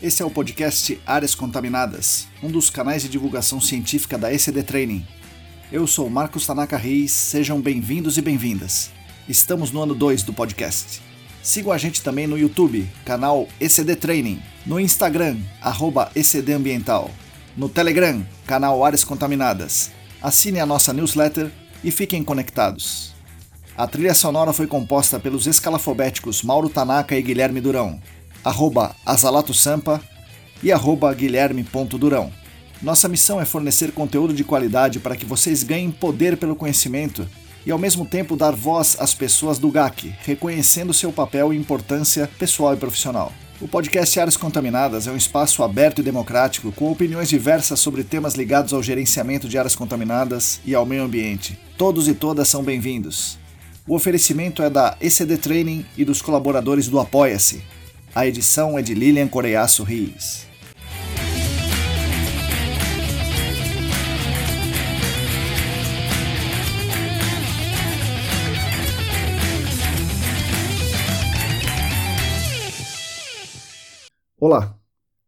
Esse é o podcast Áreas Contaminadas, um dos canais de divulgação científica da ECD Training. Eu sou Marcos Tanaka Reis, sejam bem-vindos e bem-vindas. Estamos no ano 2 do podcast. Sigam a gente também no YouTube, canal ECD Training, no Instagram, arroba ECD Ambiental, no Telegram, canal Áreas Contaminadas. Assine a nossa newsletter e fiquem conectados. A trilha sonora foi composta pelos escalafobéticos Mauro Tanaka e Guilherme Durão arroba Azalato Sampa e arroba guilherme.durão. Nossa missão é fornecer conteúdo de qualidade para que vocês ganhem poder pelo conhecimento e ao mesmo tempo dar voz às pessoas do GAC, reconhecendo seu papel e importância pessoal e profissional. O podcast Áreas Contaminadas é um espaço aberto e democrático com opiniões diversas sobre temas ligados ao gerenciamento de áreas contaminadas e ao meio ambiente. Todos e todas são bem-vindos. O oferecimento é da ECD Training e dos colaboradores do Apoia-se. A edição é de Lilian Coreiaço Rios. Olá!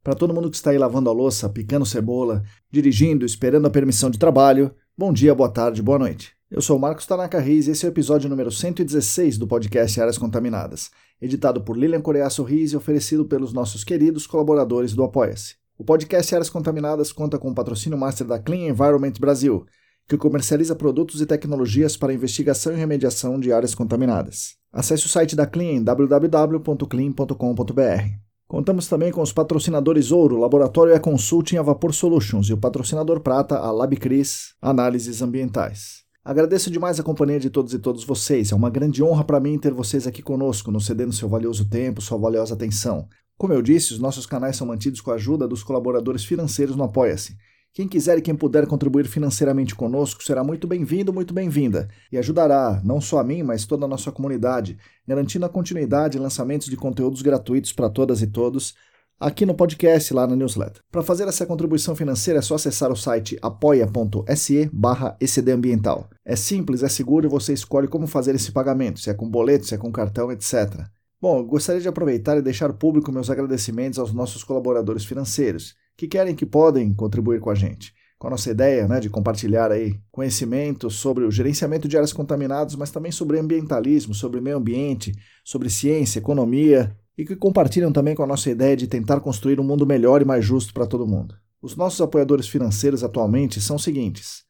Para todo mundo que está aí lavando a louça, picando cebola, dirigindo, esperando a permissão de trabalho, bom dia, boa tarde, boa noite. Eu sou Marcos Tanaka Reis e esse é o episódio número 116 do podcast Áreas Contaminadas, editado por Lilian Coreaço Riz e oferecido pelos nossos queridos colaboradores do Apoia-se. O podcast Áreas Contaminadas conta com o patrocínio master da Clean Environment Brasil, que comercializa produtos e tecnologias para investigação e remediação de áreas contaminadas. Acesse o site da Clean em www.clean.com.br. Contamos também com os patrocinadores Ouro, Laboratório E Consulting a Vapor Solutions e o patrocinador Prata, a LabCris, Análises Ambientais. Agradeço demais a companhia de todos e todas vocês. É uma grande honra para mim ter vocês aqui conosco, nos cedendo seu valioso tempo, sua valiosa atenção. Como eu disse, os nossos canais são mantidos com a ajuda dos colaboradores financeiros no Apoia-se. Quem quiser e quem puder contribuir financeiramente conosco será muito bem-vindo, muito bem-vinda, e ajudará não só a mim, mas toda a nossa comunidade, garantindo a continuidade e lançamentos de conteúdos gratuitos para todas e todos, aqui no podcast, lá na newsletter. Para fazer essa contribuição financeira é só acessar o site apoia.se barra ecdambiental. É simples, é seguro e você escolhe como fazer esse pagamento, se é com boleto, se é com cartão, etc. Bom, gostaria de aproveitar e deixar público meus agradecimentos aos nossos colaboradores financeiros, que querem que podem contribuir com a gente. Com a nossa ideia né, de compartilhar aí conhecimento sobre o gerenciamento de áreas contaminadas, mas também sobre ambientalismo, sobre meio ambiente, sobre ciência, economia e que compartilham também com a nossa ideia de tentar construir um mundo melhor e mais justo para todo mundo. Os nossos apoiadores financeiros atualmente são os seguintes: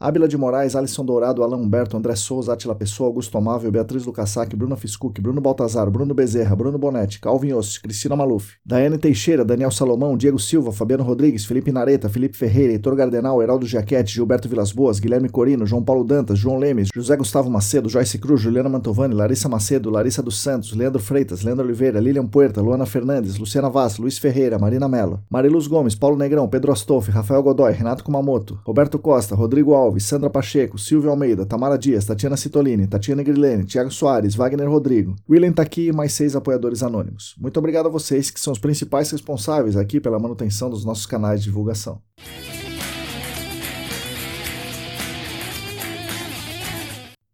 Ábila de Moraes, Alisson Dourado, Alain Humberto, André Souza, Atila Pessoa, Augusto Amável, Beatriz Lucassac, Bruno Fiscuc, Bruno Baltazar, Bruno Bezerra, Bruno Bonetti, Calvin Ossos, Cristina Maluf, Daiane Teixeira, Daniel Salomão, Diego Silva, Fabiano Rodrigues, Felipe Nareta, Felipe Ferreira, Heitor Gardenal, Heraldo Giachetti, Gilberto Vilas Boas, Guilherme Corino, João Paulo Dantas, João Lemes, José Gustavo Macedo, Joyce Cruz, Juliana Mantovani, Larissa Macedo, Larissa dos Santos, Leandro Freitas, Leandro Oliveira, Lilian Puerta, Luana Fernandes, Luciana Vaz, Luiz Ferreira, Marina Mello, Mariluz Gomes, Paulo Negrão, Pedro Astolfi, Rafael Godoy, Renato Kumamoto, Roberto Costa, Rodrigo Alves, Sandra Pacheco, Silvio Almeida, Tamara Dias, Tatiana Citolini, Tatiana Grilene, Thiago Soares, Wagner Rodrigo. William tá aqui e mais seis apoiadores anônimos. Muito obrigado a vocês que são os principais responsáveis aqui pela manutenção dos nossos canais de divulgação.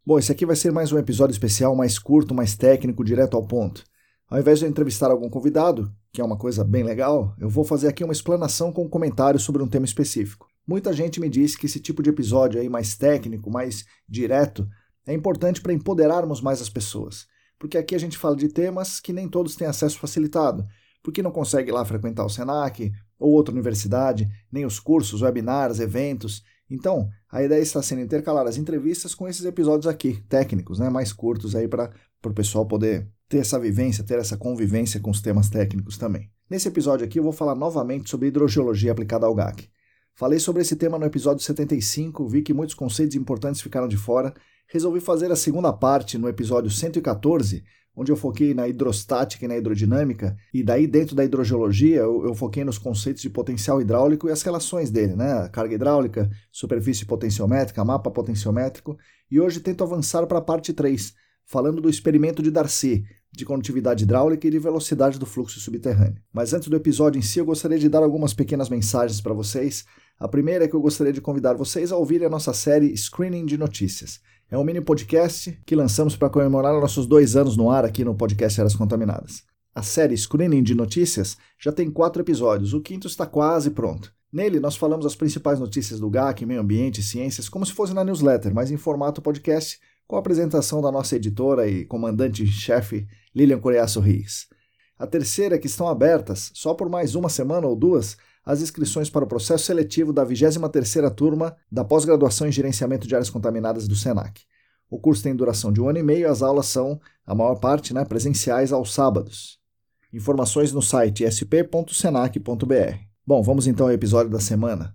Bom, esse aqui vai ser mais um episódio especial, mais curto, mais técnico, direto ao ponto. Ao invés de entrevistar algum convidado, que é uma coisa bem legal, eu vou fazer aqui uma explanação com um comentário sobre um tema específico. Muita gente me disse que esse tipo de episódio aí mais técnico, mais direto, é importante para empoderarmos mais as pessoas. Porque aqui a gente fala de temas que nem todos têm acesso facilitado, porque não consegue lá frequentar o SENAC ou outra universidade, nem os cursos, webinars, eventos. Então, a ideia está sendo intercalar as entrevistas com esses episódios aqui, técnicos, né, mais curtos aí para o pessoal poder ter essa vivência, ter essa convivência com os temas técnicos também. Nesse episódio aqui eu vou falar novamente sobre hidrogeologia aplicada ao GAC. Falei sobre esse tema no episódio 75, vi que muitos conceitos importantes ficaram de fora. Resolvi fazer a segunda parte no episódio 114, onde eu foquei na hidrostática e na hidrodinâmica, e daí dentro da hidrogeologia eu, eu foquei nos conceitos de potencial hidráulico e as relações dele, né? Carga hidráulica, superfície potenciométrica, mapa potenciométrico, e hoje tento avançar para a parte 3, falando do experimento de Darcy, de condutividade hidráulica e de velocidade do fluxo subterrâneo. Mas antes do episódio em si, eu gostaria de dar algumas pequenas mensagens para vocês a primeira é que eu gostaria de convidar vocês a ouvirem a nossa série Screening de Notícias. É um mini podcast que lançamos para comemorar nossos dois anos no ar aqui no podcast Eras Contaminadas. A série Screening de Notícias já tem quatro episódios, o quinto está quase pronto. Nele, nós falamos as principais notícias do GAC, meio ambiente e ciências, como se fosse na newsletter, mas em formato podcast, com a apresentação da nossa editora e comandante-chefe Lilian Coreaço Rios. A terceira é que estão abertas, só por mais uma semana ou duas, as inscrições para o processo seletivo da 23ª turma da pós-graduação em gerenciamento de áreas contaminadas do SENAC. O curso tem duração de um ano e meio, as aulas são, a maior parte, né, presenciais aos sábados. Informações no site sp.senac.br. Bom, vamos então ao episódio da semana.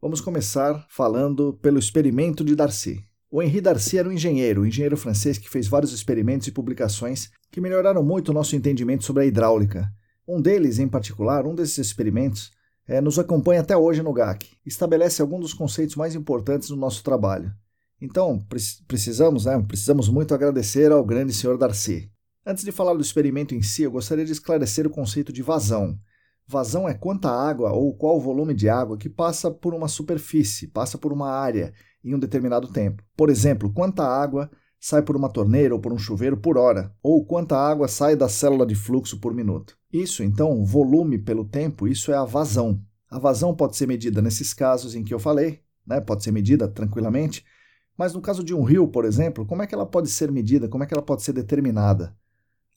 Vamos começar falando pelo experimento de Darcy. O Henri Darcy era um engenheiro, um engenheiro francês que fez vários experimentos e publicações que melhoraram muito o nosso entendimento sobre a hidráulica. Um deles, em particular, um desses experimentos, é, nos acompanha até hoje no GAC. Estabelece alguns dos conceitos mais importantes do nosso trabalho. Então, precisamos, né, precisamos muito agradecer ao grande senhor Darcy. Antes de falar do experimento em si, eu gostaria de esclarecer o conceito de vazão. Vazão é quanta água ou qual volume de água que passa por uma superfície, passa por uma área em um determinado tempo. Por exemplo, quanta água sai por uma torneira ou por um chuveiro por hora, ou quanta água sai da célula de fluxo por minuto. Isso, então, volume pelo tempo, isso é a vazão. A vazão pode ser medida nesses casos em que eu falei, né? pode ser medida tranquilamente, mas no caso de um rio, por exemplo, como é que ela pode ser medida? Como é que ela pode ser determinada?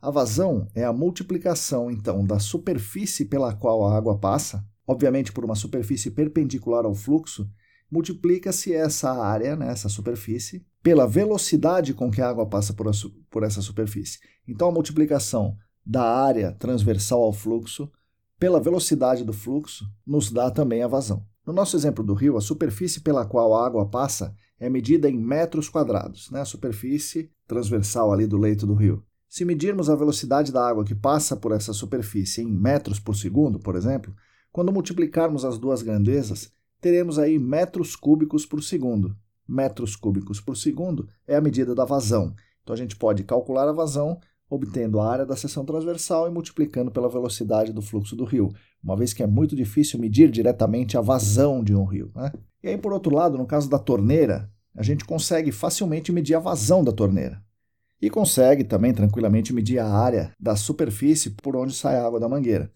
A vazão é a multiplicação, então, da superfície pela qual a água passa, obviamente por uma superfície perpendicular ao fluxo, multiplica-se essa área, né, essa superfície, pela velocidade com que a água passa por, a, por essa superfície. Então, a multiplicação da área transversal ao fluxo pela velocidade do fluxo nos dá também a vazão. No nosso exemplo do rio, a superfície pela qual a água passa é medida em metros quadrados, né? a superfície transversal ali do leito do rio. Se medirmos a velocidade da água que passa por essa superfície em metros por segundo, por exemplo, quando multiplicarmos as duas grandezas, teremos aí metros cúbicos por segundo. Metros cúbicos por segundo é a medida da vazão. Então a gente pode calcular a vazão obtendo a área da seção transversal e multiplicando pela velocidade do fluxo do rio, uma vez que é muito difícil medir diretamente a vazão de um rio. Né? E aí, por outro lado, no caso da torneira, a gente consegue facilmente medir a vazão da torneira. E consegue também tranquilamente medir a área da superfície por onde sai a água da mangueira.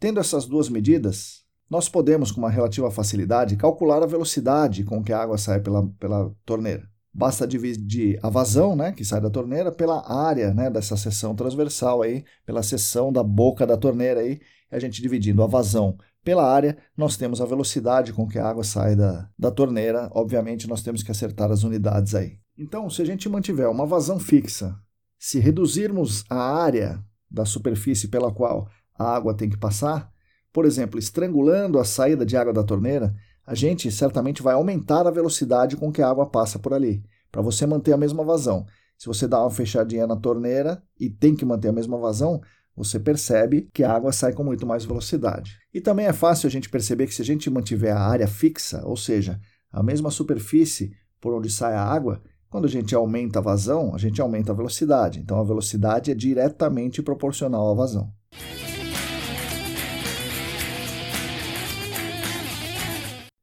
Tendo essas duas medidas, nós podemos, com uma relativa facilidade, calcular a velocidade com que a água sai pela, pela torneira. Basta dividir a vazão, né, que sai da torneira, pela área né, dessa seção transversal aí, pela seção da boca da torneira aí, a gente dividindo a vazão pela área, nós temos a velocidade com que a água sai da, da torneira. Obviamente, nós temos que acertar as unidades aí. Então, se a gente mantiver uma vazão fixa, se reduzirmos a área da superfície pela qual a água tem que passar, por exemplo, estrangulando a saída de água da torneira, a gente certamente vai aumentar a velocidade com que a água passa por ali, para você manter a mesma vazão. Se você dá uma fechadinha na torneira e tem que manter a mesma vazão, você percebe que a água sai com muito mais velocidade. E também é fácil a gente perceber que se a gente mantiver a área fixa, ou seja, a mesma superfície por onde sai a água, quando a gente aumenta a vazão, a gente aumenta a velocidade. Então a velocidade é diretamente proporcional à vazão.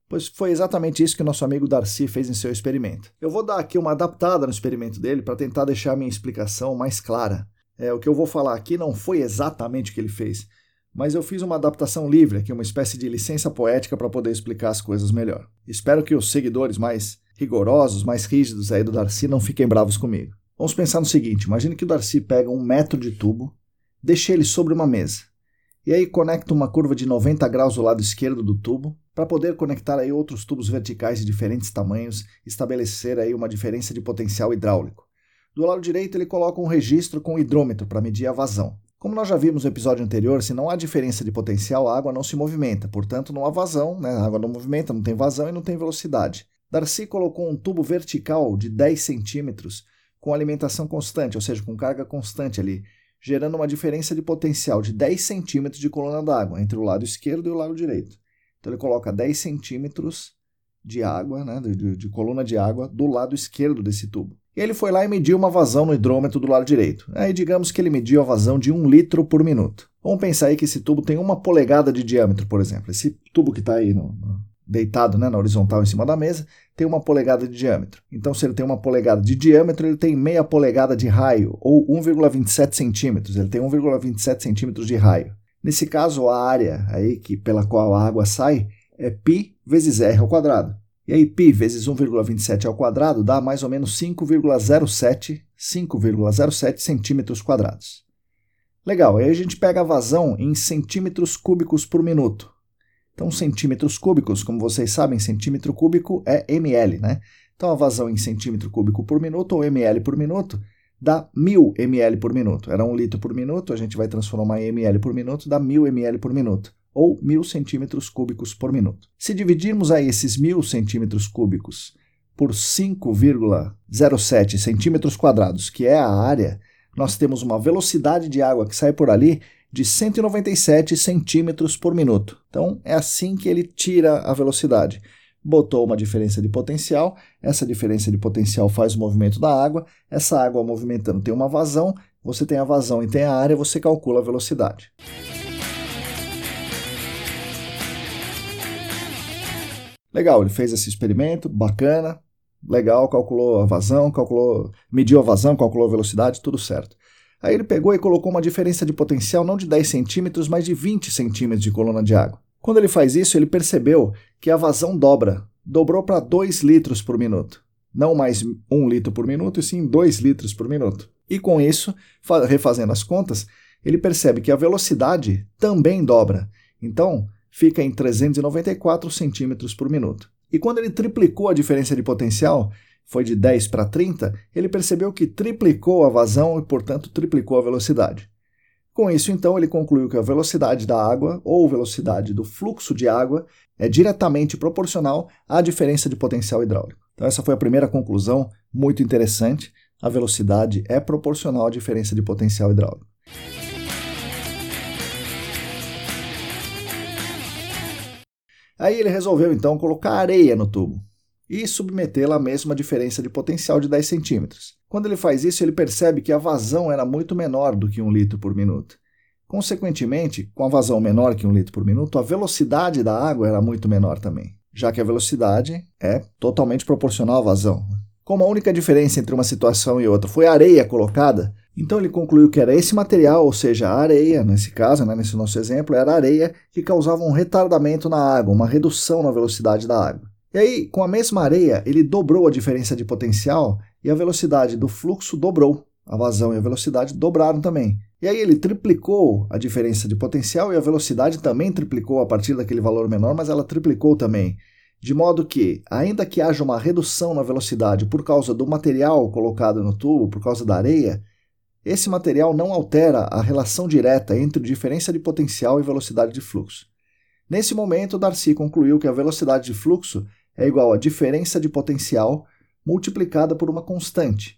Pois foi exatamente isso que nosso amigo Darcy fez em seu experimento. Eu vou dar aqui uma adaptada no experimento dele para tentar deixar minha explicação mais clara. É, o que eu vou falar aqui não foi exatamente o que ele fez, mas eu fiz uma adaptação livre aqui, uma espécie de licença poética para poder explicar as coisas melhor. Espero que os seguidores mais rigorosos, mais rígidos aí do Darcy não fiquem bravos comigo. Vamos pensar no seguinte: imagine que o Darcy pega um metro de tubo, deixa ele sobre uma mesa, e aí conecta uma curva de 90 graus do lado esquerdo do tubo para poder conectar aí outros tubos verticais de diferentes tamanhos, estabelecer aí uma diferença de potencial hidráulico. Do lado direito ele coloca um registro com hidrômetro para medir a vazão. Como nós já vimos no episódio anterior, se não há diferença de potencial, a água não se movimenta, portanto não há vazão, né? a água não movimenta, não tem vazão e não tem velocidade. Darcy colocou um tubo vertical de 10 centímetros com alimentação constante, ou seja, com carga constante ali, gerando uma diferença de potencial de 10 centímetros de coluna d'água entre o lado esquerdo e o lado direito. Então ele coloca 10 centímetros de água, né, de, de, coluna de água, do lado esquerdo desse tubo. E ele foi lá e mediu uma vazão no hidrômetro do lado direito. Aí digamos que ele mediu a vazão de 1 litro por minuto. Vamos pensar aí que esse tubo tem uma polegada de diâmetro, por exemplo. Esse tubo que está aí no, no, deitado né, na horizontal em cima da mesa, tem uma polegada de diâmetro. Então, se ele tem uma polegada de diâmetro, ele tem meia polegada de raio, ou 1,27 centímetros. Ele tem 1,27 centímetros de raio. Nesse caso, a área aí que, pela qual a água sai é π vezes r ao quadrado. E aí, π vezes 1,27 ao quadrado dá mais ou menos 5,07 5,07 centímetros quadrados. Legal, aí a gente pega a vazão em centímetros cúbicos por minuto. Então, centímetros cúbicos, como vocês sabem, centímetro cúbico é ml, né? Então, a vazão em centímetro cúbico por minuto, ou ml por minuto, dá 1000 ml por minuto. Era 1 litro por minuto, a gente vai transformar em ml por minuto, dá 1000 ml por minuto, ou 1000 centímetros cúbicos por minuto. Se dividirmos aí esses 1000 centímetros cúbicos por 5,07 centímetros quadrados, que é a área, nós temos uma velocidade de água que sai por ali de 197 centímetros por minuto. Então é assim que ele tira a velocidade. Botou uma diferença de potencial, essa diferença de potencial faz o movimento da água, essa água movimentando tem uma vazão, você tem a vazão e tem a área, você calcula a velocidade. Legal, ele fez esse experimento, bacana, legal, calculou a vazão, calculou, mediu a vazão, calculou a velocidade, tudo certo. Aí ele pegou e colocou uma diferença de potencial não de 10 centímetros, mas de 20 centímetros de coluna de água. Quando ele faz isso, ele percebeu que a vazão dobra, dobrou para 2 litros por minuto. Não mais 1 litro por minuto, e sim 2 litros por minuto. E com isso, refazendo as contas, ele percebe que a velocidade também dobra. Então, fica em 394 centímetros por minuto. E quando ele triplicou a diferença de potencial, foi de 10 para 30, ele percebeu que triplicou a vazão e, portanto, triplicou a velocidade. Com isso, então, ele concluiu que a velocidade da água, ou velocidade do fluxo de água, é diretamente proporcional à diferença de potencial hidráulico. Então, essa foi a primeira conclusão, muito interessante. A velocidade é proporcional à diferença de potencial hidráulico. Aí ele resolveu então colocar areia no tubo e submetê-la à mesma diferença de potencial de 10 centímetros. Quando ele faz isso, ele percebe que a vazão era muito menor do que 1 litro por minuto. Consequentemente, com a vazão menor que 1 litro por minuto, a velocidade da água era muito menor também, já que a velocidade é totalmente proporcional à vazão. Como a única diferença entre uma situação e outra foi a areia colocada, então ele concluiu que era esse material, ou seja, a areia, nesse caso, né, nesse nosso exemplo, era a areia que causava um retardamento na água, uma redução na velocidade da água. E aí, com a mesma areia, ele dobrou a diferença de potencial e a velocidade do fluxo dobrou. A vazão e a velocidade dobraram também. E aí ele triplicou a diferença de potencial e a velocidade também triplicou a partir daquele valor menor, mas ela triplicou também. De modo que, ainda que haja uma redução na velocidade por causa do material colocado no tubo, por causa da areia, esse material não altera a relação direta entre diferença de potencial e velocidade de fluxo. Nesse momento, Darcy concluiu que a velocidade de fluxo é igual à diferença de potencial multiplicada por uma constante.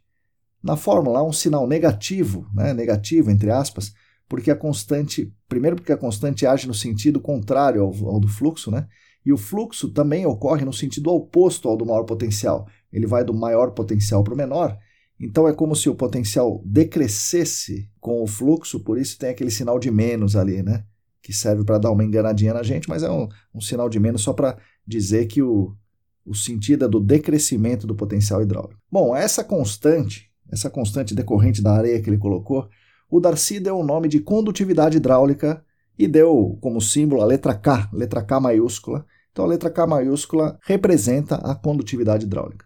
Na fórmula há um sinal negativo, né, negativo entre aspas, porque a constante, primeiro porque a constante age no sentido contrário ao, ao do fluxo, né? E o fluxo também ocorre no sentido oposto ao do maior potencial. Ele vai do maior potencial para o menor, então é como se o potencial decrescesse com o fluxo, por isso tem aquele sinal de menos ali, né? Que serve para dar uma enganadinha na gente, mas é um, um sinal de menos só para dizer que o, o sentido é do decrescimento do potencial hidráulico. Bom, essa constante, essa constante decorrente da areia que ele colocou, o Darcy deu o nome de condutividade hidráulica e deu como símbolo a letra K, letra K maiúscula. Então a letra K maiúscula representa a condutividade hidráulica.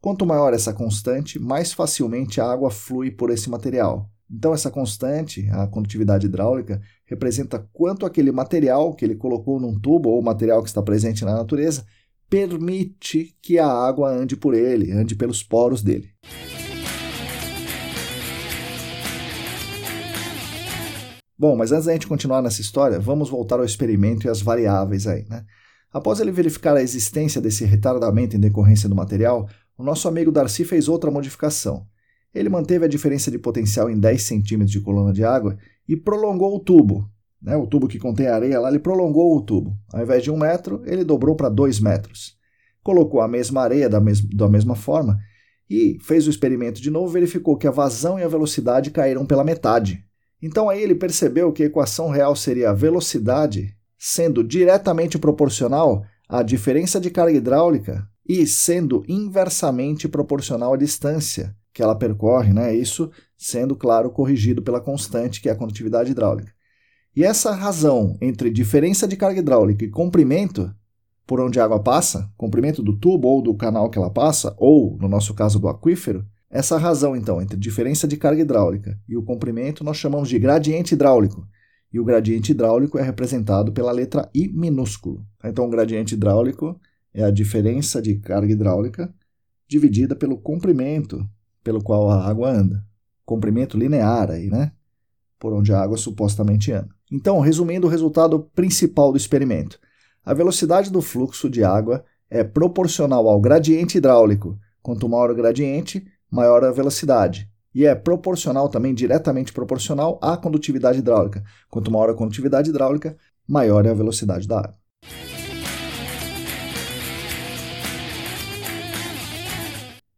Quanto maior essa constante, mais facilmente a água flui por esse material. Então, essa constante, a condutividade hidráulica, representa quanto aquele material que ele colocou num tubo ou material que está presente na natureza permite que a água ande por ele, ande pelos poros dele. Bom, mas antes da gente continuar nessa história, vamos voltar ao experimento e às variáveis aí, né? Após ele verificar a existência desse retardamento em decorrência do material, o nosso amigo Darcy fez outra modificação. Ele manteve a diferença de potencial em 10 centímetros de coluna de água e prolongou o tubo. Né, o tubo que contém areia lá, ele prolongou o tubo. Ao invés de um metro, ele dobrou para 2 metros. Colocou a mesma areia da, mes da mesma forma e fez o experimento de novo verificou que a vazão e a velocidade caíram pela metade. Então aí ele percebeu que a equação real seria a velocidade sendo diretamente proporcional a diferença de carga hidráulica e sendo inversamente proporcional à distância que ela percorre, né? Isso sendo, claro, corrigido pela constante, que é a condutividade hidráulica. E essa razão entre diferença de carga hidráulica e comprimento por onde a água passa, comprimento do tubo ou do canal que ela passa, ou, no nosso caso, do aquífero, essa razão, então, entre diferença de carga hidráulica e o comprimento nós chamamos de gradiente hidráulico. E o gradiente hidráulico é representado pela letra I minúsculo. Então, o gradiente hidráulico é a diferença de carga hidráulica dividida pelo comprimento pelo qual a água anda. Comprimento linear aí, né? Por onde a água supostamente anda. Então, resumindo o resultado principal do experimento. A velocidade do fluxo de água é proporcional ao gradiente hidráulico. Quanto maior o gradiente, maior a velocidade. E é proporcional também, diretamente proporcional à condutividade hidráulica. Quanto maior a condutividade hidráulica, maior é a velocidade da água.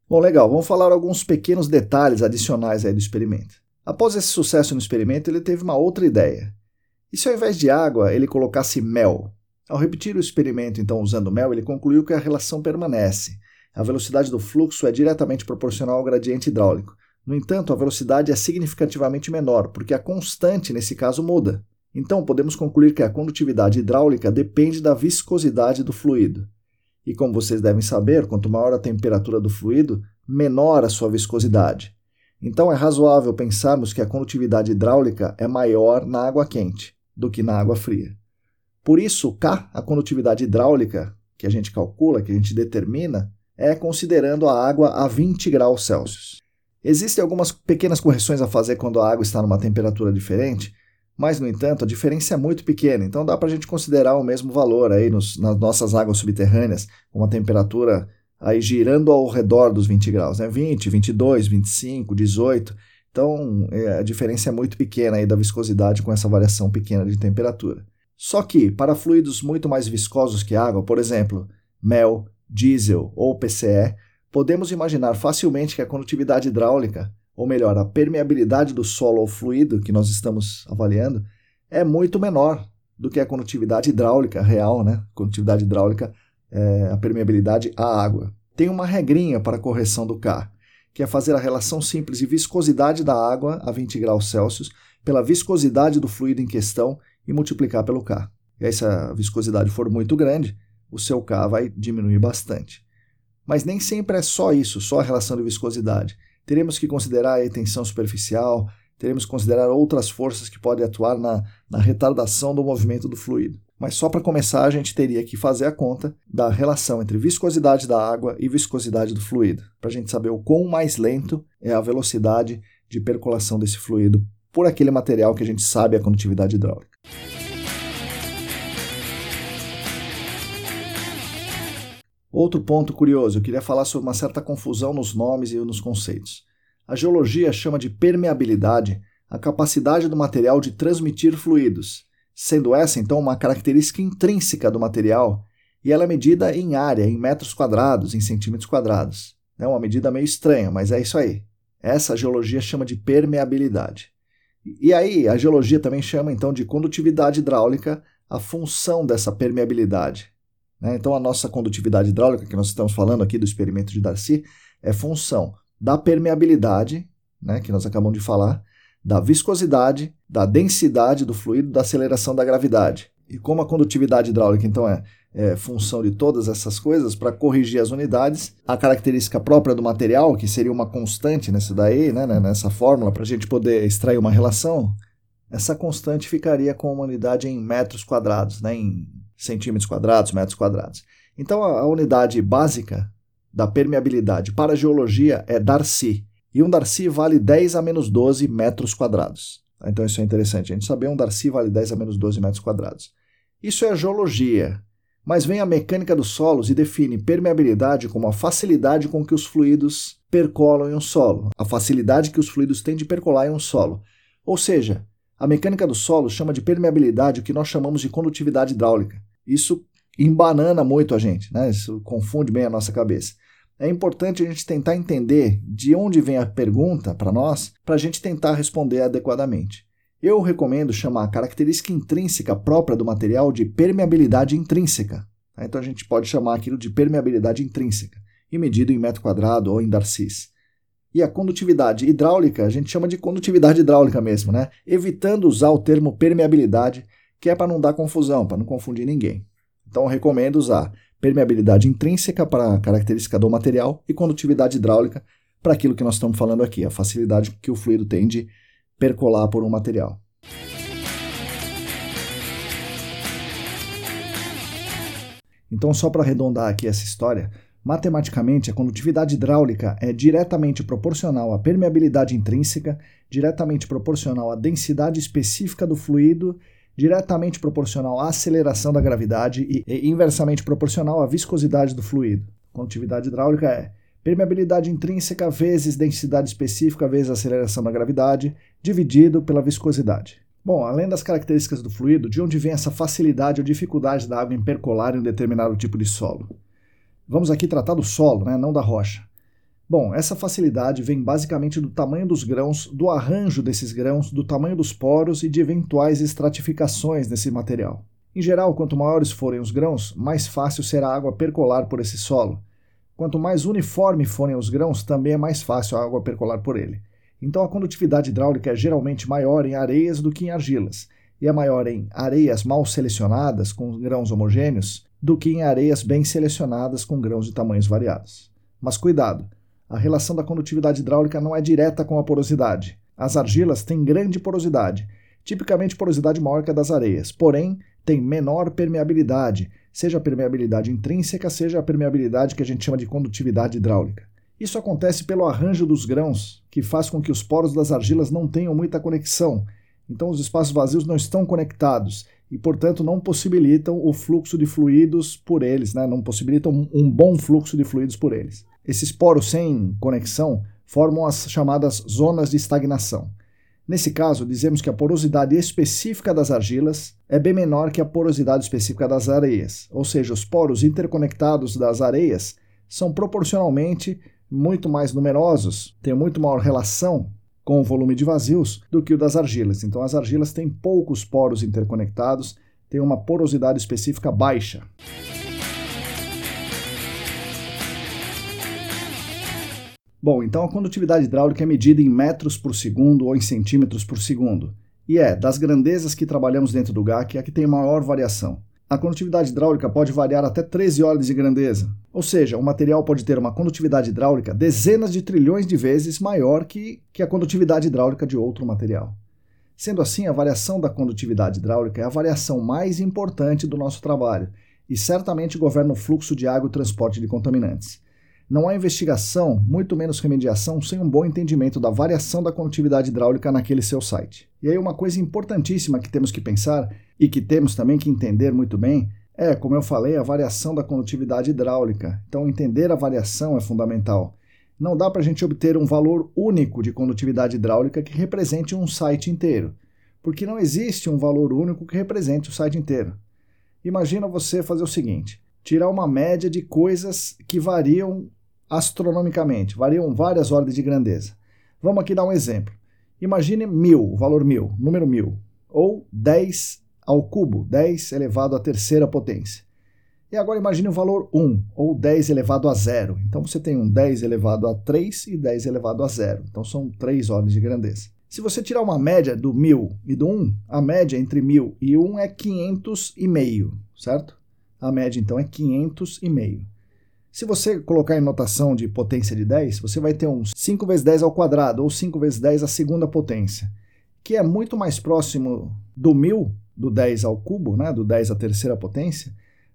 Bom, legal, vamos falar alguns pequenos detalhes adicionais aí do experimento. Após esse sucesso no experimento, ele teve uma outra ideia. E se ao invés de água ele colocasse mel? Ao repetir o experimento, então, usando mel, ele concluiu que a relação permanece. A velocidade do fluxo é diretamente proporcional ao gradiente hidráulico. No entanto, a velocidade é significativamente menor, porque a constante nesse caso muda. Então, podemos concluir que a condutividade hidráulica depende da viscosidade do fluido. E como vocês devem saber, quanto maior a temperatura do fluido, menor a sua viscosidade. Então é razoável pensarmos que a condutividade hidráulica é maior na água quente do que na água fria. Por isso, K, a condutividade hidráulica, que a gente calcula, que a gente determina, é considerando a água a 20 graus Celsius. Existem algumas pequenas correções a fazer quando a água está numa temperatura diferente, mas, no entanto, a diferença é muito pequena, então dá para a gente considerar o mesmo valor aí nos, nas nossas águas subterrâneas, uma temperatura aí girando ao redor dos 20 graus, né? 20, 22, 25, 18. Então, é, a diferença é muito pequena aí da viscosidade com essa variação pequena de temperatura. Só que, para fluidos muito mais viscosos que água, por exemplo, mel, diesel ou PCE, podemos imaginar facilmente que a condutividade hidráulica ou melhor, a permeabilidade do solo ao fluido que nós estamos avaliando é muito menor do que a condutividade hidráulica real, né? Condutividade hidráulica é a permeabilidade à água. Tem uma regrinha para a correção do K, que é fazer a relação simples de viscosidade da água a 20 graus Celsius pela viscosidade do fluido em questão e multiplicar pelo K. E aí, se a viscosidade for muito grande, o seu K vai diminuir bastante. Mas nem sempre é só isso, só a relação de viscosidade teremos que considerar a tensão superficial, teremos que considerar outras forças que podem atuar na, na retardação do movimento do fluido. Mas só para começar, a gente teria que fazer a conta da relação entre viscosidade da água e viscosidade do fluido, para a gente saber o quão mais lento é a velocidade de percolação desse fluido por aquele material que a gente sabe a condutividade hidráulica. Outro ponto curioso, eu queria falar sobre uma certa confusão nos nomes e nos conceitos. A geologia chama de permeabilidade a capacidade do material de transmitir fluidos, sendo essa então uma característica intrínseca do material e ela é medida em área, em metros quadrados, em centímetros quadrados. É uma medida meio estranha, mas é isso aí. Essa a geologia chama de permeabilidade. E aí, a geologia também chama então de condutividade hidráulica a função dessa permeabilidade. Né? Então, a nossa condutividade hidráulica, que nós estamos falando aqui do experimento de Darcy, é função da permeabilidade, né, que nós acabamos de falar, da viscosidade, da densidade do fluido, da aceleração da gravidade. E como a condutividade hidráulica, então, é, é função de todas essas coisas, para corrigir as unidades, a característica própria do material, que seria uma constante nessa daí, né, né nessa fórmula, para a gente poder extrair uma relação, essa constante ficaria com uma unidade em metros quadrados, né, em centímetros quadrados, metros quadrados. Então a, a unidade básica da permeabilidade para a geologia é Darcy, e um Darcy vale 10 a menos 12 metros quadrados. Então isso é interessante, a gente saber um Darcy vale 10 a menos 12 metros quadrados. Isso é a geologia, mas vem a mecânica dos solos e define permeabilidade como a facilidade com que os fluidos percolam em um solo, a facilidade que os fluidos têm de percolar em um solo. Ou seja, a mecânica do solo chama de permeabilidade o que nós chamamos de condutividade hidráulica. Isso embanana muito a gente, né? Isso confunde bem a nossa cabeça. É importante a gente tentar entender de onde vem a pergunta para nós, para a gente tentar responder adequadamente. Eu recomendo chamar a característica intrínseca própria do material de permeabilidade intrínseca. Tá? Então a gente pode chamar aquilo de permeabilidade intrínseca, e medido em metro quadrado ou em Darcys. E a condutividade hidráulica a gente chama de condutividade hidráulica mesmo, né? evitando usar o termo permeabilidade, que é para não dar confusão, para não confundir ninguém. Então recomendo usar permeabilidade intrínseca para a característica do material e condutividade hidráulica para aquilo que nós estamos falando aqui, a facilidade que o fluido tem de percolar por um material. Então, só para arredondar aqui essa história, matematicamente a condutividade hidráulica é diretamente proporcional à permeabilidade intrínseca, diretamente proporcional à densidade específica do fluido, diretamente proporcional à aceleração da gravidade e, inversamente proporcional à viscosidade do fluido. Condutividade hidráulica é permeabilidade intrínseca vezes densidade específica vezes aceleração da gravidade, dividido pela viscosidade. Bom, além das características do fluido, de onde vem essa facilidade ou dificuldade da água em percolar em um determinado tipo de solo? Vamos aqui tratar do solo, né, não da rocha. Bom, essa facilidade vem basicamente do tamanho dos grãos, do arranjo desses grãos, do tamanho dos poros e de eventuais estratificações nesse material. Em geral, quanto maiores forem os grãos, mais fácil será a água percolar por esse solo. Quanto mais uniforme forem os grãos, também é mais fácil a água percolar por ele. Então a condutividade hidráulica é geralmente maior em areias do que em argilas, e é maior em areias mal selecionadas com grãos homogêneos do que em areias bem selecionadas com grãos de tamanhos variados. Mas cuidado, a relação da condutividade hidráulica não é direta com a porosidade. As argilas têm grande porosidade, tipicamente porosidade maior que a das areias, porém têm menor permeabilidade, seja a permeabilidade intrínseca, seja a permeabilidade que a gente chama de condutividade hidráulica. Isso acontece pelo arranjo dos grãos, que faz com que os poros das argilas não tenham muita conexão. Então, os espaços vazios não estão conectados e, portanto, não possibilitam o fluxo de fluidos por eles, né? não possibilitam um bom fluxo de fluidos por eles. Esses poros sem conexão formam as chamadas zonas de estagnação. Nesse caso, dizemos que a porosidade específica das argilas é bem menor que a porosidade específica das areias, ou seja, os poros interconectados das areias são proporcionalmente muito mais numerosos, têm muito maior relação com o volume de vazios do que o das argilas. Então, as argilas têm poucos poros interconectados, têm uma porosidade específica baixa. Bom, então a condutividade hidráulica é medida em metros por segundo ou em centímetros por segundo. E é, das grandezas que trabalhamos dentro do GAC, a que tem maior variação. A condutividade hidráulica pode variar até 13 ordens de grandeza, ou seja, o material pode ter uma condutividade hidráulica dezenas de trilhões de vezes maior que, que a condutividade hidráulica de outro material. Sendo assim, a variação da condutividade hidráulica é a variação mais importante do nosso trabalho e certamente governa o fluxo de água e o transporte de contaminantes. Não há investigação, muito menos remediação, sem um bom entendimento da variação da condutividade hidráulica naquele seu site. E aí, uma coisa importantíssima que temos que pensar e que temos também que entender muito bem é, como eu falei, a variação da condutividade hidráulica. Então, entender a variação é fundamental. Não dá para a gente obter um valor único de condutividade hidráulica que represente um site inteiro, porque não existe um valor único que represente o site inteiro. Imagina você fazer o seguinte: tirar uma média de coisas que variam astronomicamente, variam várias ordens de grandeza. Vamos aqui dar um exemplo. Imagine mil, o valor mil, número mil, ou 10 ao cubo, 10 elevado à terceira potência. E agora imagine o valor 1, ou 10 elevado a zero. Então você tem um 10 elevado a 3 e 10 elevado a zero. Então são três ordens de grandeza. Se você tirar uma média do 1000 e do 1, a média entre 1000 e 1 é 500 e meio, certo? A média então é 500 e meio. Se você colocar em notação de potência de 10, você vai ter um 5 vezes 10 ao quadrado, ou 5 vezes 10 à segunda potência, que é muito mais próximo do 1000, do 10 ao cubo, né, do 10 à terceira potência,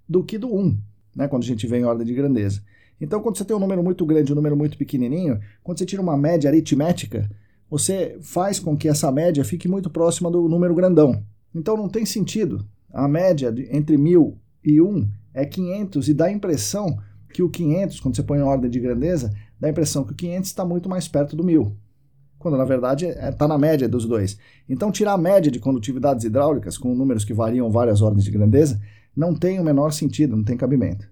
do que do 1, né, quando a gente vê em ordem de grandeza. Então, quando você tem um número muito grande e um número muito pequenininho, quando você tira uma média aritmética, você faz com que essa média fique muito próxima do número grandão. Então, não tem sentido. A média entre 1000 e 1 é 500 e dá a impressão que o 500, quando você põe em ordem de grandeza, dá a impressão que o 500 está muito mais perto do 1000, quando na verdade está é, tá na média dos dois. Então, tirar a média de condutividades hidráulicas com números que variam várias ordens de grandeza não tem o menor sentido, não tem cabimento.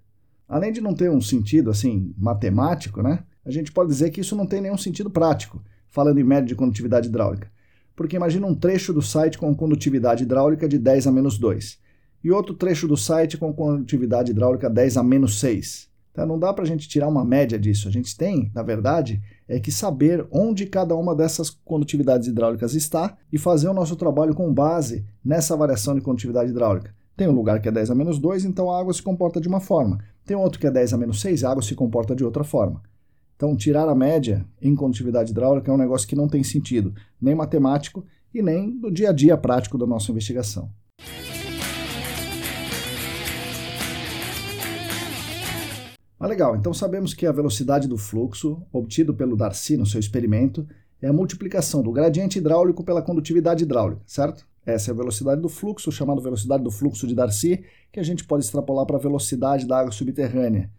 Além de não ter um sentido assim matemático, né, a gente pode dizer que isso não tem nenhum sentido prático, falando em média de condutividade hidráulica. Porque imagina um trecho do site com condutividade hidráulica de 10 a menos 2 e outro trecho do site com condutividade hidráulica 10 a menos 6. Então, não dá para a gente tirar uma média disso. A gente tem, na verdade, é que saber onde cada uma dessas condutividades hidráulicas está e fazer o nosso trabalho com base nessa variação de condutividade hidráulica. Tem um lugar que é 10 a menos 2, então a água se comporta de uma forma. Tem outro que é 10 a menos 6, a água se comporta de outra forma. Então, tirar a média em condutividade hidráulica é um negócio que não tem sentido, nem matemático e nem do dia a dia prático da nossa investigação. Mas legal, então sabemos que a velocidade do fluxo, obtido pelo Darcy no seu experimento, é a multiplicação do gradiente hidráulico pela condutividade hidráulica, certo? Essa é a velocidade do fluxo, chamada velocidade do fluxo de Darcy, que a gente pode extrapolar para a velocidade da água subterrânea,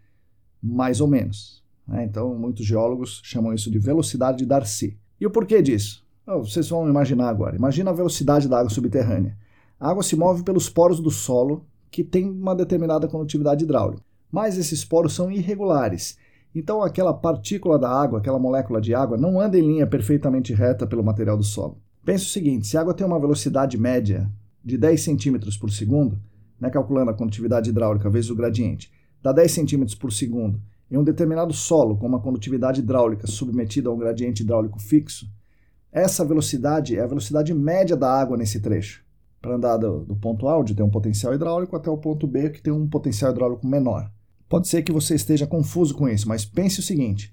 mais ou menos. Né? Então, muitos geólogos chamam isso de velocidade de Darcy. E o porquê disso? Oh, vocês vão imaginar agora. Imagina a velocidade da água subterrânea. A água se move pelos poros do solo, que tem uma determinada condutividade hidráulica. Mas esses poros são irregulares. Então, aquela partícula da água, aquela molécula de água, não anda em linha perfeitamente reta pelo material do solo. Pense o seguinte: se a água tem uma velocidade média de 10 cm por segundo, né, calculando a condutividade hidráulica vezes o gradiente, dá 10 cm por segundo em um determinado solo com uma condutividade hidráulica submetida a um gradiente hidráulico fixo, essa velocidade é a velocidade média da água nesse trecho. Para andar do, do, ponto A, onde tem um potencial hidráulico, até o ponto B, que tem um potencial hidráulico menor. Pode ser que você esteja confuso com isso, mas pense o seguinte: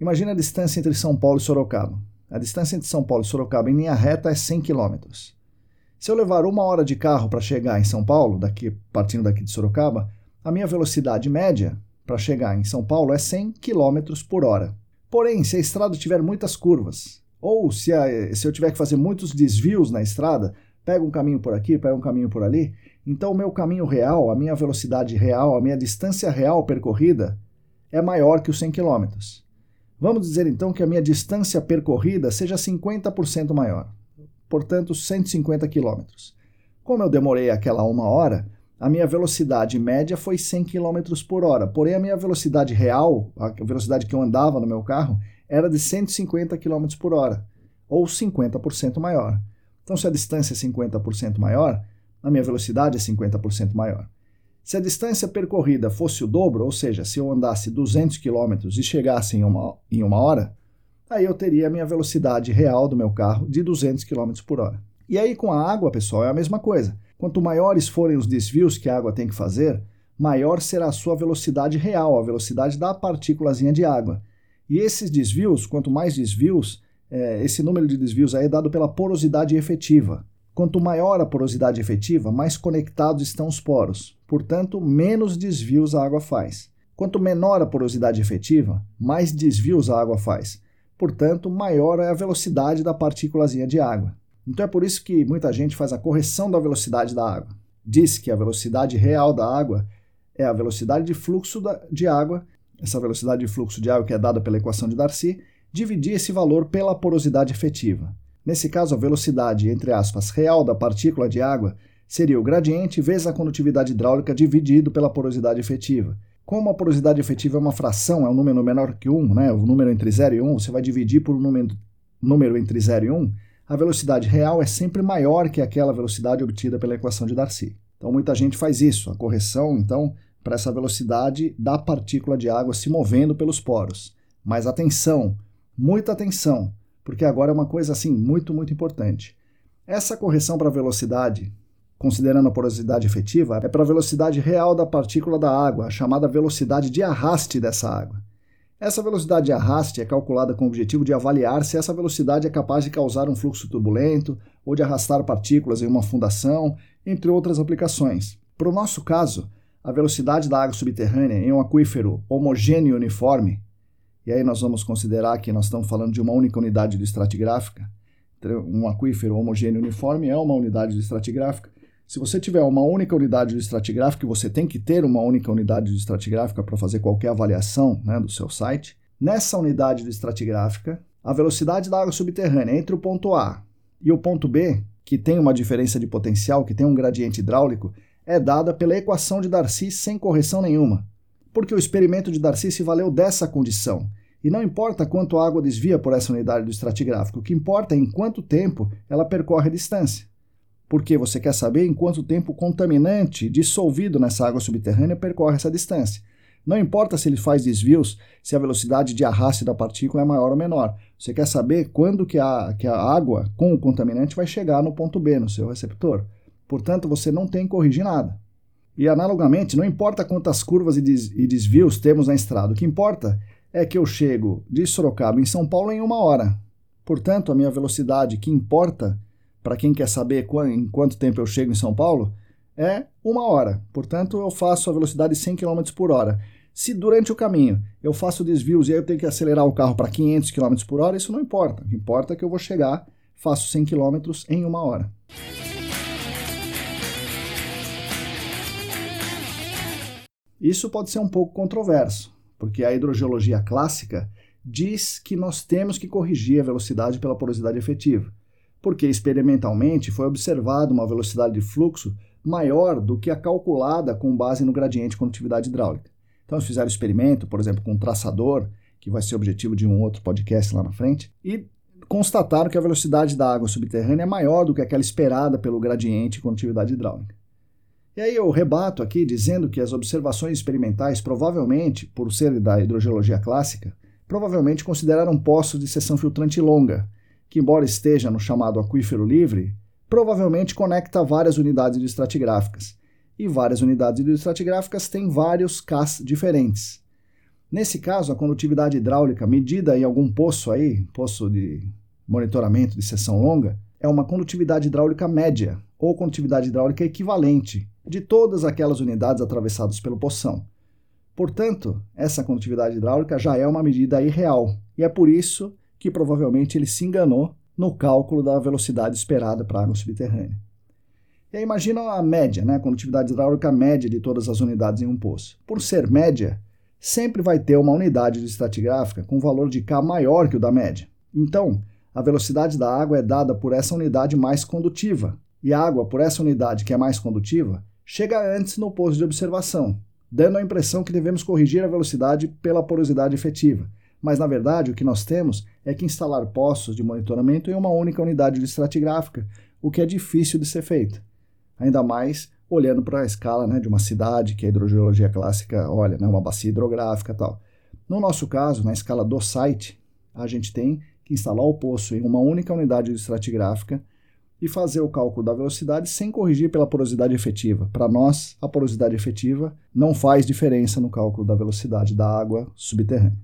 imagine a distância entre São Paulo e Sorocaba. A distância entre São Paulo e Sorocaba em linha reta é 100 km. Se eu levar uma hora de carro para chegar em São Paulo, daqui, partindo daqui de Sorocaba, a minha velocidade média para chegar em São Paulo é 100 km por hora. Porém, se a estrada tiver muitas curvas, ou se, a, se eu tiver que fazer muitos desvios na estrada, pega um caminho por aqui, pega um caminho por ali, então o meu caminho real, a minha velocidade real, a minha distância real percorrida é maior que os 100 km. Vamos dizer então que a minha distância percorrida seja 50% maior, portanto 150 km. Como eu demorei aquela uma hora, a minha velocidade média foi 100 km por hora, porém a minha velocidade real, a velocidade que eu andava no meu carro, era de 150 km por hora, ou 50% maior. Então, se a distância é 50% maior, a minha velocidade é 50% maior. Se a distância percorrida fosse o dobro, ou seja, se eu andasse 200 km e chegasse em uma, em uma hora, aí eu teria a minha velocidade real do meu carro de 200 km por hora. E aí com a água, pessoal, é a mesma coisa. Quanto maiores forem os desvios que a água tem que fazer, maior será a sua velocidade real, a velocidade da partículazinha de água. E esses desvios, quanto mais desvios, é, esse número de desvios aí é dado pela porosidade efetiva. Quanto maior a porosidade efetiva, mais conectados estão os poros. Portanto, menos desvios a água faz. Quanto menor a porosidade efetiva, mais desvios a água faz. Portanto, maior é a velocidade da partículazinha de água. Então é por isso que muita gente faz a correção da velocidade da água. Diz que a velocidade real da água é a velocidade de fluxo de água, essa velocidade de fluxo de água que é dada pela equação de Darcy, dividir esse valor pela porosidade efetiva. Nesse caso, a velocidade, entre aspas, real da partícula de água seria o gradiente vezes a condutividade hidráulica dividido pela porosidade efetiva. Como a porosidade efetiva é uma fração, é um número menor que 1, né, o número entre 0 e 1, você vai dividir por um número, número entre 0 e 1, a velocidade real é sempre maior que aquela velocidade obtida pela equação de Darcy. Então muita gente faz isso, a correção, então, para essa velocidade da partícula de água se movendo pelos poros. Mas atenção, muita atenção, porque agora é uma coisa assim muito, muito importante. Essa correção para velocidade, considerando a porosidade efetiva, é para a velocidade real da partícula da água, a chamada velocidade de arraste dessa água. Essa velocidade de arraste é calculada com o objetivo de avaliar se essa velocidade é capaz de causar um fluxo turbulento ou de arrastar partículas em uma fundação, entre outras aplicações. Para o nosso caso, a velocidade da água subterrânea em um aquífero homogêneo e uniforme, e aí nós vamos considerar que nós estamos falando de uma única unidade de estratigráfica, um aquífero homogêneo uniforme é uma unidade de estratigráfica, se você tiver uma única unidade de estratigráfica, você tem que ter uma única unidade de estratigráfica para fazer qualquer avaliação né, do seu site. Nessa unidade de estratigráfica, a velocidade da água subterrânea entre o ponto A e o ponto B, que tem uma diferença de potencial, que tem um gradiente hidráulico, é dada pela equação de Darcy sem correção nenhuma. Porque o experimento de Darcy se valeu dessa condição. E não importa quanto a água desvia por essa unidade do estratigráfico, o que importa é em quanto tempo ela percorre a distância. porque você quer saber em quanto tempo o contaminante dissolvido nessa água subterrânea percorre essa distância. Não importa se ele faz desvios, se a velocidade de arraste da partícula é maior ou menor. Você quer saber quando que a, que a água com o contaminante vai chegar no ponto B, no seu receptor. Portanto, você não tem que corrigir nada. E analogamente, não importa quantas curvas e desvios temos na estrada, o que importa é que eu chego de Sorocaba em São Paulo em uma hora. Portanto, a minha velocidade que importa para quem quer saber em quanto tempo eu chego em São Paulo é uma hora. Portanto, eu faço a velocidade 100 km por hora. Se durante o caminho eu faço desvios e aí eu tenho que acelerar o carro para 500 km por hora, isso não importa. O que importa é que eu vou chegar, faço 100 km em uma hora. Isso pode ser um pouco controverso, porque a hidrogeologia clássica diz que nós temos que corrigir a velocidade pela porosidade efetiva, porque experimentalmente foi observada uma velocidade de fluxo maior do que a calculada com base no gradiente de condutividade hidráulica. Então, eles fizeram experimento, por exemplo, com um traçador, que vai ser objetivo de um outro podcast lá na frente, e constataram que a velocidade da água subterrânea é maior do que aquela esperada pelo gradiente de condutividade hidráulica. E aí eu rebato aqui dizendo que as observações experimentais, provavelmente, por ser da hidrogeologia clássica, provavelmente consideraram poços de seção filtrante longa, que embora esteja no chamado aquífero livre, provavelmente conecta várias unidades estratigráficas. E várias unidades estratigráficas têm vários Ks diferentes. Nesse caso, a condutividade hidráulica medida em algum poço aí, poço de monitoramento de seção longa, é uma condutividade hidráulica média ou condutividade hidráulica equivalente de todas aquelas unidades atravessadas pelo poção. Portanto, essa condutividade hidráulica já é uma medida irreal, e é por isso que provavelmente ele se enganou no cálculo da velocidade esperada para a água subterrânea. E aí imagina a média, né, a condutividade hidráulica média de todas as unidades em um poço. Por ser média, sempre vai ter uma unidade de estratigráfica com valor de K maior que o da média. Então, a velocidade da água é dada por essa unidade mais condutiva, e a água, por essa unidade que é mais condutiva, chega antes no posto de observação, dando a impressão que devemos corrigir a velocidade pela porosidade efetiva. Mas, na verdade, o que nós temos é que instalar postos de monitoramento em uma única unidade de estratigráfica, o que é difícil de ser feito. Ainda mais olhando para a escala né, de uma cidade, que a hidrogeologia clássica olha, né, uma bacia hidrográfica tal. No nosso caso, na escala do site, a gente tem que instalar o poço em uma única unidade de estratigráfica e fazer o cálculo da velocidade sem corrigir pela porosidade efetiva. Para nós, a porosidade efetiva não faz diferença no cálculo da velocidade da água subterrânea.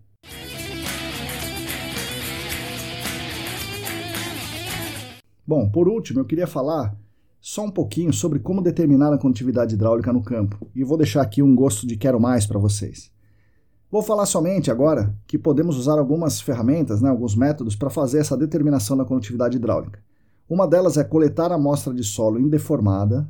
Bom, por último, eu queria falar só um pouquinho sobre como determinar a condutividade hidráulica no campo, e vou deixar aqui um gosto de quero mais para vocês. Vou falar somente agora que podemos usar algumas ferramentas, né, alguns métodos para fazer essa determinação da condutividade hidráulica. Uma delas é coletar a amostra de solo indeformada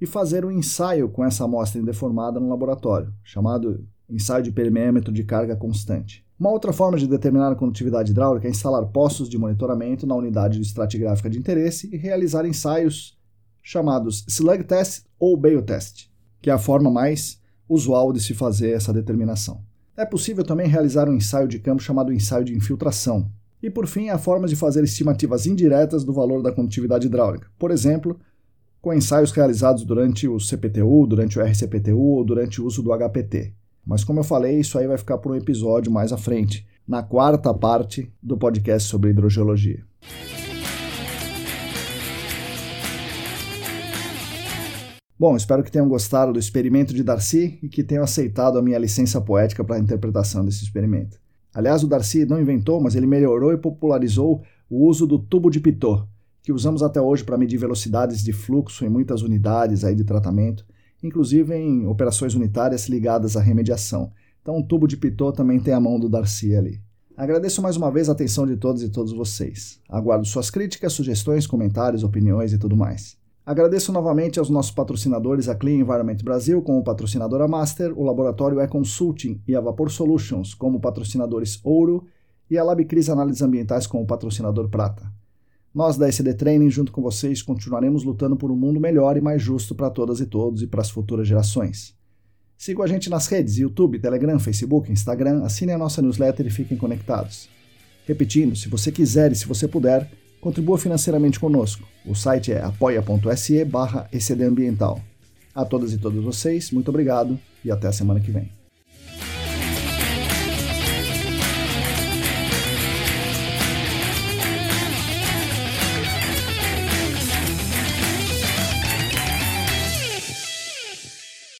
e fazer um ensaio com essa amostra indeformada no laboratório, chamado ensaio de perímetro de carga constante. Uma outra forma de determinar a condutividade hidráulica é instalar postos de monitoramento na unidade estratigráfica de interesse e realizar ensaios chamados slug test ou bale test, que é a forma mais usual de se fazer essa determinação. É possível também realizar um ensaio de campo chamado ensaio de infiltração. E por fim, há formas de fazer estimativas indiretas do valor da condutividade hidráulica. Por exemplo, com ensaios realizados durante o CPTU, durante o RCPTU ou durante o uso do HPT. Mas como eu falei, isso aí vai ficar para um episódio mais à frente, na quarta parte do podcast sobre hidrogeologia. Bom, espero que tenham gostado do experimento de Darcy e que tenham aceitado a minha licença poética para a interpretação desse experimento. Aliás, o Darcy não inventou, mas ele melhorou e popularizou o uso do tubo de Pitot, que usamos até hoje para medir velocidades de fluxo em muitas unidades aí de tratamento, inclusive em operações unitárias ligadas à remediação. Então, o tubo de Pitot também tem a mão do Darcy ali. Agradeço mais uma vez a atenção de todos e todos vocês. Aguardo suas críticas, sugestões, comentários, opiniões e tudo mais. Agradeço novamente aos nossos patrocinadores, a Clean Environment Brasil como patrocinadora Master, o Laboratório E-Consulting e a Vapor Solutions como patrocinadores Ouro e a LabCris Análises Ambientais como patrocinador Prata. Nós da SD Training, junto com vocês, continuaremos lutando por um mundo melhor e mais justo para todas e todos e para as futuras gerações. Sigam a gente nas redes YouTube, Telegram, Facebook, Instagram, assinem a nossa newsletter e fiquem conectados. Repetindo, se você quiser e se você puder, Contribua financeiramente conosco. O site é apoia.se barra A todas e todos vocês, muito obrigado e até a semana que vem.